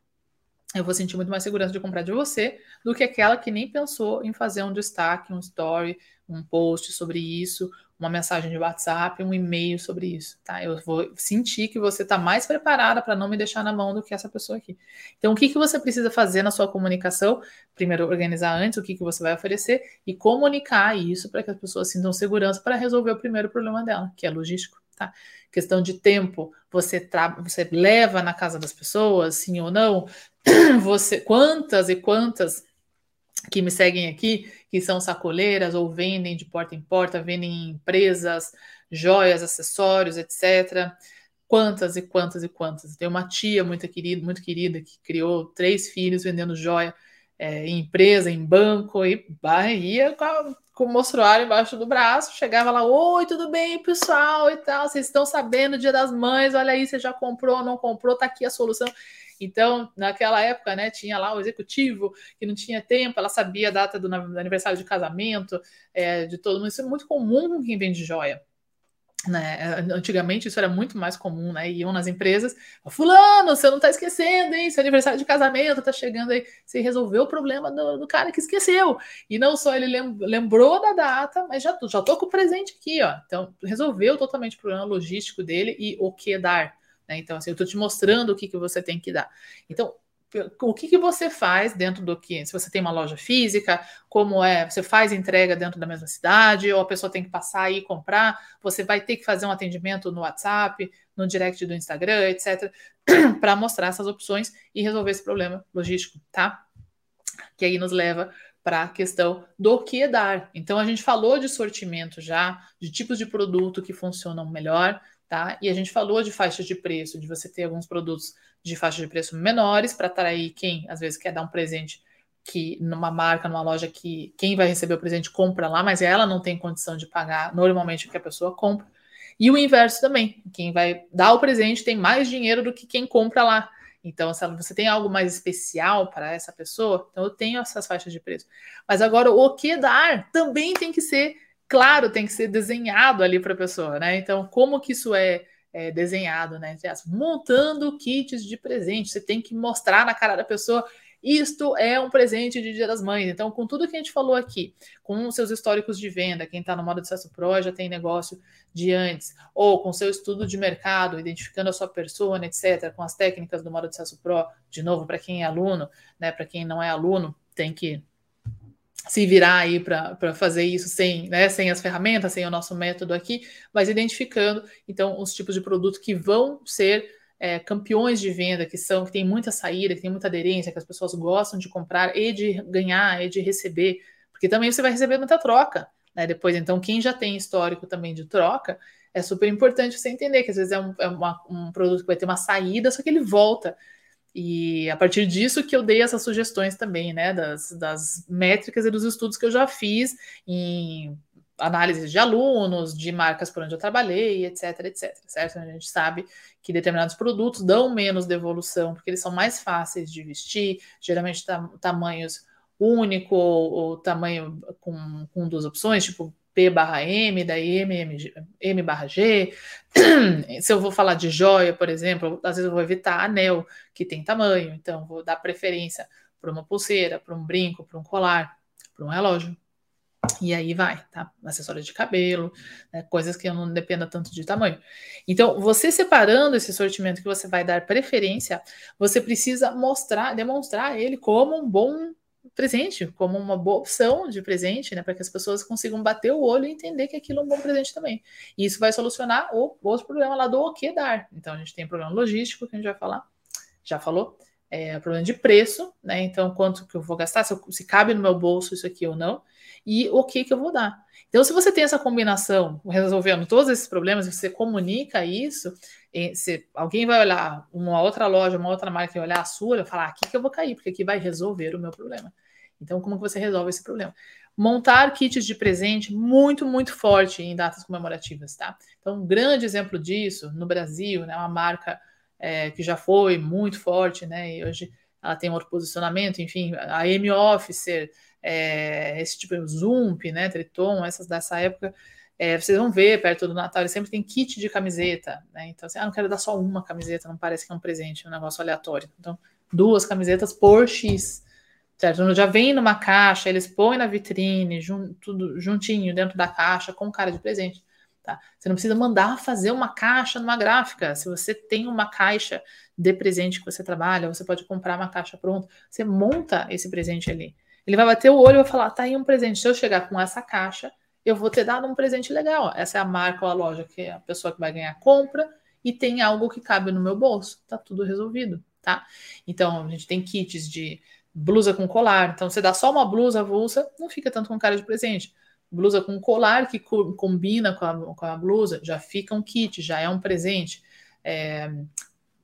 eu vou sentir muito mais segurança de comprar de você do que aquela que nem pensou em fazer um destaque, um story, um post sobre isso, uma mensagem de WhatsApp, um e-mail sobre isso, tá? Eu vou sentir que você está mais preparada para não me deixar na mão do que essa pessoa aqui. Então, o que, que você precisa fazer na sua comunicação? Primeiro, organizar antes o que, que você vai oferecer e comunicar isso para que as pessoas sintam segurança para resolver o primeiro problema dela, que é logístico, tá? Questão de tempo, você, tra... você leva na casa das pessoas, sim ou não? Você, quantas e quantas que me seguem aqui, que são sacoleiras ou vendem de porta em porta, vendem em empresas, joias, acessórios, etc. Quantas e quantas e quantas. Tem uma tia muito querida, muito querida que criou três filhos vendendo joia. é, em empresa, em banco, e ia com, a, com o mostruário embaixo do braço, chegava lá, oi, tudo bem, pessoal, e tal, vocês estão sabendo, dia das mães, olha aí, você já comprou, não comprou, tá aqui a solução. Então, naquela época, né, tinha lá o executivo que não tinha tempo, ela sabia a data do, aniversário de casamento é, de todo mundo. Isso é muito comum com quem vende joia. Né? Antigamente isso era muito mais comum, né? Iam nas empresas, fulano, você não tá esquecendo, hein? Seu aniversário de casamento tá chegando aí. Você resolveu o problema do, do cara que esqueceu. E não só ele lembrou da data, mas já, já tô com o presente aqui, ó. Então, resolveu totalmente o problema logístico dele e o que dar. Né? Então, assim, eu estou te mostrando o que, que você tem que dar. Então, o que, que você faz dentro do que? Se você tem uma loja física, como é? Você faz entrega dentro da mesma cidade, ou a pessoa tem que passar e comprar, você vai ter que fazer um atendimento no WhatsApp, no direct do Instagram, etc., para mostrar essas opções e resolver esse problema logístico, tá? Que aí nos leva para a questão do que dar. Então, a gente falou de sortimento já, de tipos de produto que funcionam melhor, tá? E a gente falou de faixas de preço, de você ter alguns produtos de faixa de preço menores para atrair quem às vezes quer dar um presente que numa marca, numa loja que quem vai receber o presente compra lá, mas ela não tem condição de pagar normalmente o que a pessoa compra. E o inverso também, quem vai dar o presente tem mais dinheiro do que quem compra lá. Então, se você tem algo mais especial para essa pessoa, então eu tenho essas faixas de preço. Mas agora, o que dar também tem que ser claro, tem que ser desenhado ali para a pessoa, né? Então, como que isso é, é desenhado, né? Montando kits de presente, você tem que mostrar na cara da pessoa isto é um presente de Dia das Mães. Então, com tudo que a gente falou aqui, com seus históricos de venda, quem está no modo de acesso pro já tem negócio de antes, ou com seu estudo de mercado, identificando a sua persona, etc., com as técnicas do modo de acesso pro, de novo, para quem é aluno, né? Para quem não é aluno, tem que se virar aí para fazer isso sem, né, sem as ferramentas, sem o nosso método aqui, mas identificando então os tipos de produto que vão ser é, campeões de venda, que são que tem muita saída, que tem muita aderência, que as pessoas gostam de comprar e de ganhar e de receber, porque também você vai receber muita troca, né? Depois, então, quem já tem histórico também de troca, é super importante você entender que às vezes é um, é uma, um produto que vai ter uma saída, só que ele volta. E a partir disso que eu dei essas sugestões também, né, das, das métricas e dos estudos que eu já fiz em análises de alunos, de marcas por onde eu trabalhei, etc, etc, certo? A gente sabe que determinados produtos dão menos devolução, porque eles são mais fáceis de vestir, geralmente tam tamanhos único ou, ou tamanho com, com duas opções, tipo P barra M, daí M, M, M barra G. Se eu vou falar de joia, por exemplo, às vezes eu vou evitar anel, que tem tamanho, então vou dar preferência para uma pulseira, para um brinco, para um colar, para um relógio. E aí vai, tá? Acessórios de cabelo, né? coisas que não dependa tanto de tamanho. Então, você separando esse sortimento que você vai dar preferência, você precisa mostrar, demonstrar ele como um bom presente, como uma boa opção de presente, né, para que as pessoas consigam bater o olho e entender que aquilo é um bom presente também. E isso vai solucionar o outro problema lá do o que dar. Então a gente tem problema logístico que a gente vai falar, já falou, é problema de preço, né? Então quanto que eu vou gastar, se, eu, se cabe no meu bolso isso aqui ou não, e o que que eu vou dar. Então se você tem essa combinação, resolvendo todos esses problemas, você comunica isso, se alguém vai olhar uma outra loja, uma outra marca e olhar a sua, vai falar, ah, aqui que eu vou cair, porque aqui vai resolver o meu problema. Então, como que você resolve esse problema? Montar kits de presente muito, muito forte em datas comemorativas, tá? Então, um grande exemplo disso no Brasil, né? Uma marca é, que já foi muito forte, né? E hoje ela tem outro posicionamento, enfim, a M Officer, é, esse tipo de Zoom, né? Triton, essas dessa época, é, vocês vão ver perto do Natal, ele sempre tem kit de camiseta, né? Então, assim, ah, não quero dar só uma camiseta, não parece que é um presente, é um negócio aleatório. Então, duas camisetas por X. Certo? Já vem numa caixa, eles põem na vitrine, jun, tudo juntinho dentro da caixa, com cara de presente. Tá? Você não precisa mandar fazer uma caixa numa gráfica. Se você tem uma caixa de presente que você trabalha, você pode comprar uma caixa pronta. Você monta esse presente ali. Ele vai bater o olho e vai falar: tá aí um presente. Se eu chegar com essa caixa, eu vou ter dado um presente legal. Essa é a marca ou a loja que a pessoa que vai ganhar compra e tem algo que cabe no meu bolso. Tá tudo resolvido, tá? Então, a gente tem kits de blusa com colar. Então, você dá só uma blusa avulsa, não fica tanto com cara de presente. Blusa com colar que co combina com a, com a, blusa, já fica um kit, já é um presente. É,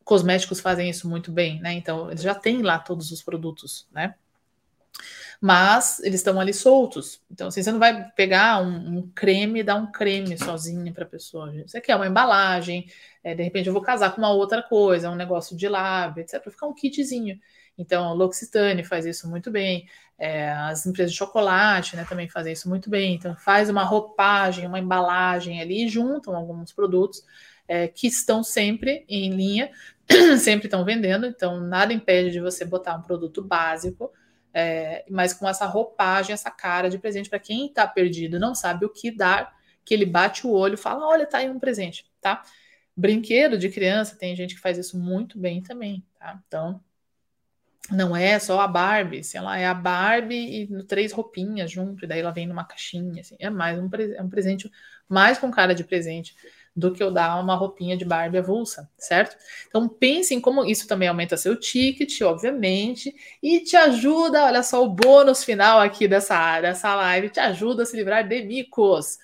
cosméticos fazem isso muito bem, né? Então, eles já têm lá todos os produtos, né? Mas eles estão ali soltos. Então, assim, você não vai pegar um, um creme e dar um creme sozinho para a pessoa. Você quer uma embalagem, é, de repente eu vou casar com uma outra coisa, um negócio de lábio, etc. Para ficar um kitzinho. Então, L'Occitane faz isso muito bem. É, as empresas de chocolate né, também fazem isso muito bem. Então, faz uma roupagem, uma embalagem ali juntam alguns produtos é, que estão sempre em linha, sempre estão vendendo. Então, nada impede de você botar um produto básico, é, mas com essa roupagem, essa cara de presente para quem está perdido, não sabe o que dar, que ele bate o olho, fala: olha, tá aí um presente, tá? Brinquedo de criança, tem gente que faz isso muito bem também, tá? Então, não é só a Barbie, sei lá, é a Barbie e três roupinhas junto, e daí ela vem numa caixinha, assim, é mais um, é um presente, mais com cara de presente do que eu dar uma roupinha de Barbie avulsa, certo? Então pense em como isso também aumenta seu ticket, obviamente, e te ajuda, olha só o bônus final aqui dessa, dessa live, te ajuda a se livrar de micos.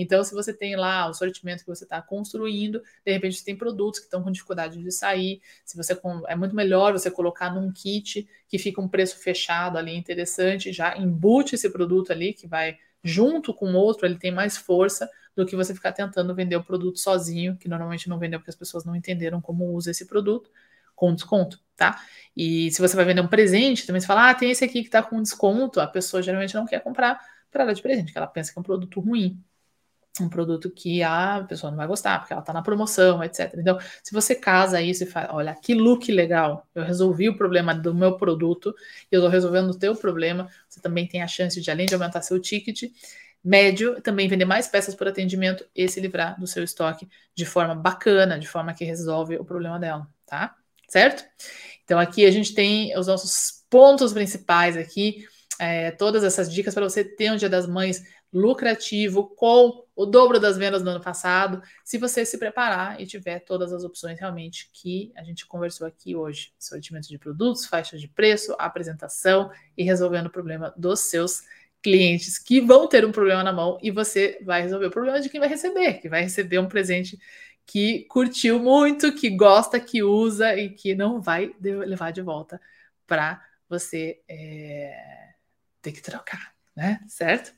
Então, se você tem lá o sortimento que você está construindo, de repente você tem produtos que estão com dificuldade de sair, se você é muito melhor você colocar num kit que fica um preço fechado ali interessante, já embute esse produto ali que vai junto com outro, ele tem mais força do que você ficar tentando vender o produto sozinho, que normalmente não vendeu porque as pessoas não entenderam como usa esse produto com desconto, tá? E se você vai vender um presente, também você fala, ah, tem esse aqui que tá com desconto, a pessoa geralmente não quer comprar para dar de presente, porque ela pensa que é um produto ruim um produto que a pessoa não vai gostar, porque ela está na promoção, etc. Então, se você casa isso e fala, olha, que look legal, eu resolvi o problema do meu produto e eu estou resolvendo o teu problema, você também tem a chance de, além de aumentar seu ticket médio, também vender mais peças por atendimento e se livrar do seu estoque de forma bacana, de forma que resolve o problema dela, tá? Certo? Então, aqui a gente tem os nossos pontos principais aqui, é, todas essas dicas para você ter um Dia das Mães lucrativo com o dobro das vendas do ano passado, se você se preparar e tiver todas as opções realmente que a gente conversou aqui hoje: sortimento de produtos, faixa de preço, apresentação e resolvendo o problema dos seus clientes que vão ter um problema na mão e você vai resolver o problema de quem vai receber, que vai receber um presente que curtiu muito, que gosta, que usa e que não vai levar de volta para você é, ter que trocar, né? Certo?